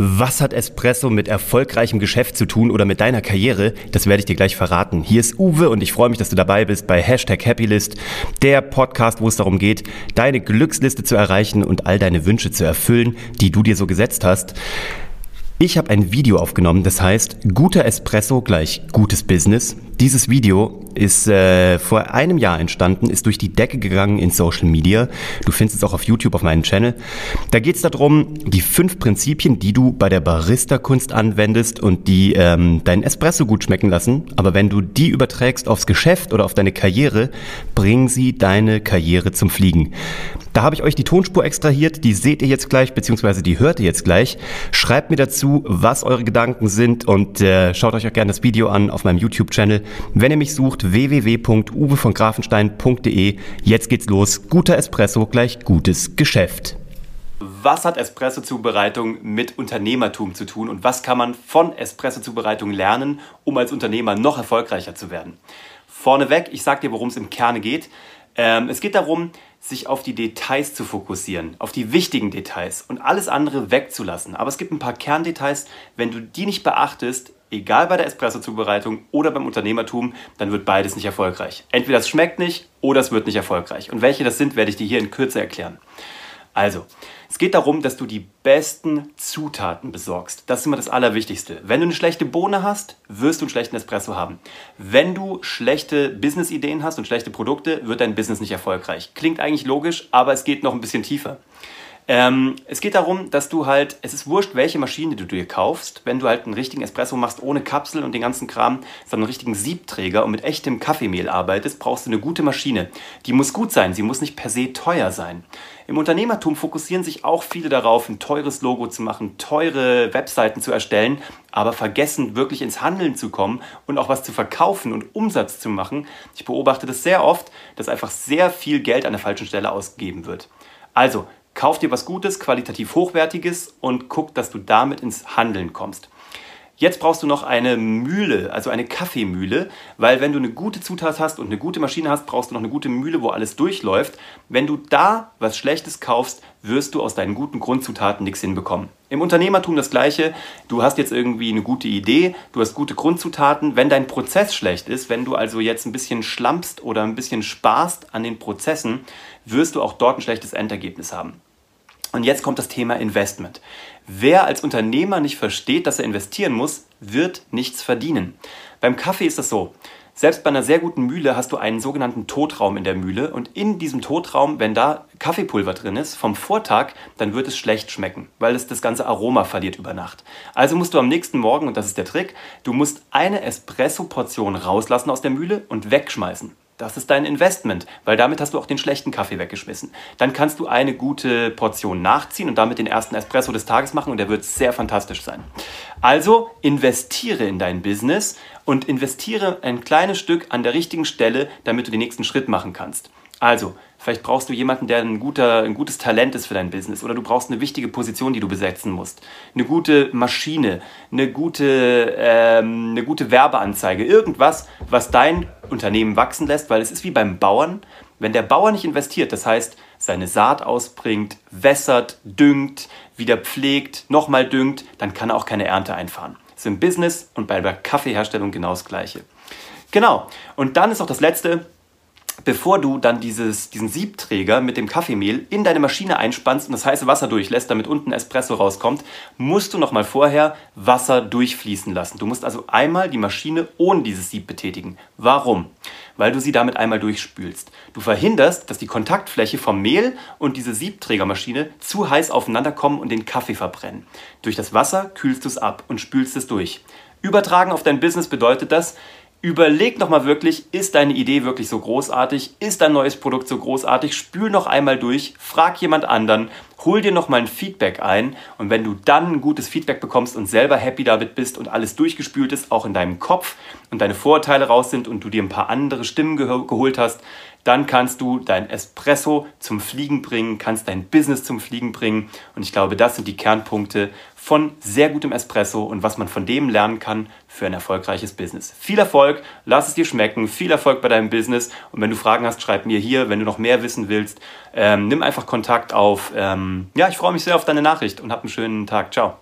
Was hat Espresso mit erfolgreichem Geschäft zu tun oder mit deiner Karriere? Das werde ich dir gleich verraten. Hier ist Uwe und ich freue mich, dass du dabei bist bei Hashtag Happylist, der Podcast, wo es darum geht, deine Glücksliste zu erreichen und all deine Wünsche zu erfüllen, die du dir so gesetzt hast. Ich habe ein Video aufgenommen, das heißt guter Espresso gleich gutes Business. Dieses Video ist äh, vor einem Jahr entstanden, ist durch die Decke gegangen in Social Media. Du findest es auch auf YouTube auf meinem Channel. Da geht es darum, die fünf Prinzipien, die du bei der Barista-Kunst anwendest und die ähm, deinen Espresso gut schmecken lassen. Aber wenn du die überträgst aufs Geschäft oder auf deine Karriere, bringen sie deine Karriere zum Fliegen. Da habe ich euch die Tonspur extrahiert, die seht ihr jetzt gleich, beziehungsweise die hört ihr jetzt gleich. Schreibt mir dazu, was eure Gedanken sind und äh, schaut euch auch gerne das Video an auf meinem YouTube-Channel. Wenn ihr mich sucht, www.uwevongrafenstein.de. Jetzt geht's los. Guter Espresso gleich gutes Geschäft. Was hat Espresso-Zubereitung mit Unternehmertum zu tun und was kann man von Espresso-Zubereitung lernen, um als Unternehmer noch erfolgreicher zu werden? Vorneweg, ich sage dir, worum es im Kerne geht. Ähm, es geht darum, sich auf die Details zu fokussieren, auf die wichtigen Details und alles andere wegzulassen. Aber es gibt ein paar Kerndetails, wenn du die nicht beachtest, egal bei der Espresso-Zubereitung oder beim Unternehmertum, dann wird beides nicht erfolgreich. Entweder es schmeckt nicht oder es wird nicht erfolgreich. Und welche das sind, werde ich dir hier in Kürze erklären. Also, es geht darum, dass du die besten Zutaten besorgst. Das ist immer das Allerwichtigste. Wenn du eine schlechte Bohne hast, wirst du einen schlechten Espresso haben. Wenn du schlechte Business-Ideen hast und schlechte Produkte, wird dein Business nicht erfolgreich. Klingt eigentlich logisch, aber es geht noch ein bisschen tiefer. Ähm, es geht darum, dass du halt, es ist wurscht, welche Maschine du dir kaufst, wenn du halt einen richtigen Espresso machst, ohne Kapsel und den ganzen Kram, sondern einen richtigen Siebträger und mit echtem Kaffeemehl arbeitest, brauchst du eine gute Maschine. Die muss gut sein, sie muss nicht per se teuer sein. Im Unternehmertum fokussieren sich auch viele darauf, ein teures Logo zu machen, teure Webseiten zu erstellen, aber vergessen wirklich ins Handeln zu kommen und auch was zu verkaufen und Umsatz zu machen. Ich beobachte das sehr oft, dass einfach sehr viel Geld an der falschen Stelle ausgegeben wird. Also, Kauf dir was Gutes, qualitativ Hochwertiges und guck, dass du damit ins Handeln kommst. Jetzt brauchst du noch eine Mühle, also eine Kaffeemühle, weil wenn du eine gute Zutat hast und eine gute Maschine hast, brauchst du noch eine gute Mühle, wo alles durchläuft. Wenn du da was Schlechtes kaufst, wirst du aus deinen guten Grundzutaten nichts hinbekommen. Im Unternehmertum das gleiche. Du hast jetzt irgendwie eine gute Idee, du hast gute Grundzutaten. Wenn dein Prozess schlecht ist, wenn du also jetzt ein bisschen schlampst oder ein bisschen sparst an den Prozessen, wirst du auch dort ein schlechtes Endergebnis haben. Und jetzt kommt das Thema Investment. Wer als Unternehmer nicht versteht, dass er investieren muss, wird nichts verdienen. Beim Kaffee ist das so. Selbst bei einer sehr guten Mühle hast du einen sogenannten Totraum in der Mühle und in diesem Totraum, wenn da Kaffeepulver drin ist vom Vortag, dann wird es schlecht schmecken, weil es das ganze Aroma verliert über Nacht. Also musst du am nächsten Morgen, und das ist der Trick, du musst eine Espresso-Portion rauslassen aus der Mühle und wegschmeißen. Das ist dein Investment, weil damit hast du auch den schlechten Kaffee weggeschmissen. Dann kannst du eine gute Portion nachziehen und damit den ersten Espresso des Tages machen und der wird sehr fantastisch sein. Also investiere in dein Business und investiere ein kleines Stück an der richtigen Stelle, damit du den nächsten Schritt machen kannst. Also, vielleicht brauchst du jemanden, der ein, guter, ein gutes Talent ist für dein Business oder du brauchst eine wichtige Position, die du besetzen musst. Eine gute Maschine, eine gute, ähm, eine gute Werbeanzeige, irgendwas, was dein Unternehmen wachsen lässt, weil es ist wie beim Bauern. Wenn der Bauer nicht investiert, das heißt, seine Saat ausbringt, wässert, düngt, wieder pflegt, nochmal düngt, dann kann er auch keine Ernte einfahren. Das ist im Business und bei der Kaffeeherstellung genau das Gleiche. Genau. Und dann ist auch das Letzte, bevor du dann dieses, diesen Siebträger mit dem Kaffeemehl in deine Maschine einspannst und das heiße Wasser durchlässt, damit unten Espresso rauskommt, musst du nochmal vorher Wasser durchfließen lassen. Du musst also einmal die Maschine ohne dieses Sieb betätigen. Warum? Weil du sie damit einmal durchspülst. Du verhinderst, dass die Kontaktfläche vom Mehl und diese Siebträgermaschine zu heiß aufeinander kommen und den Kaffee verbrennen. Durch das Wasser kühlst du es ab und spülst es durch. Übertragen auf dein Business bedeutet das, Überleg nochmal wirklich, ist deine Idee wirklich so großartig? Ist dein neues Produkt so großartig? Spül noch einmal durch, frag jemand anderen, hol dir nochmal ein Feedback ein und wenn du dann ein gutes Feedback bekommst und selber happy damit bist und alles durchgespült ist, auch in deinem Kopf und deine Vorurteile raus sind und du dir ein paar andere Stimmen geholt hast, dann kannst du dein Espresso zum Fliegen bringen, kannst dein Business zum Fliegen bringen. Und ich glaube, das sind die Kernpunkte von sehr gutem Espresso und was man von dem lernen kann für ein erfolgreiches Business. Viel Erfolg, lass es dir schmecken, viel Erfolg bei deinem Business. Und wenn du Fragen hast, schreib mir hier. Wenn du noch mehr wissen willst, ähm, nimm einfach Kontakt auf. Ähm, ja, ich freue mich sehr auf deine Nachricht und hab einen schönen Tag. Ciao.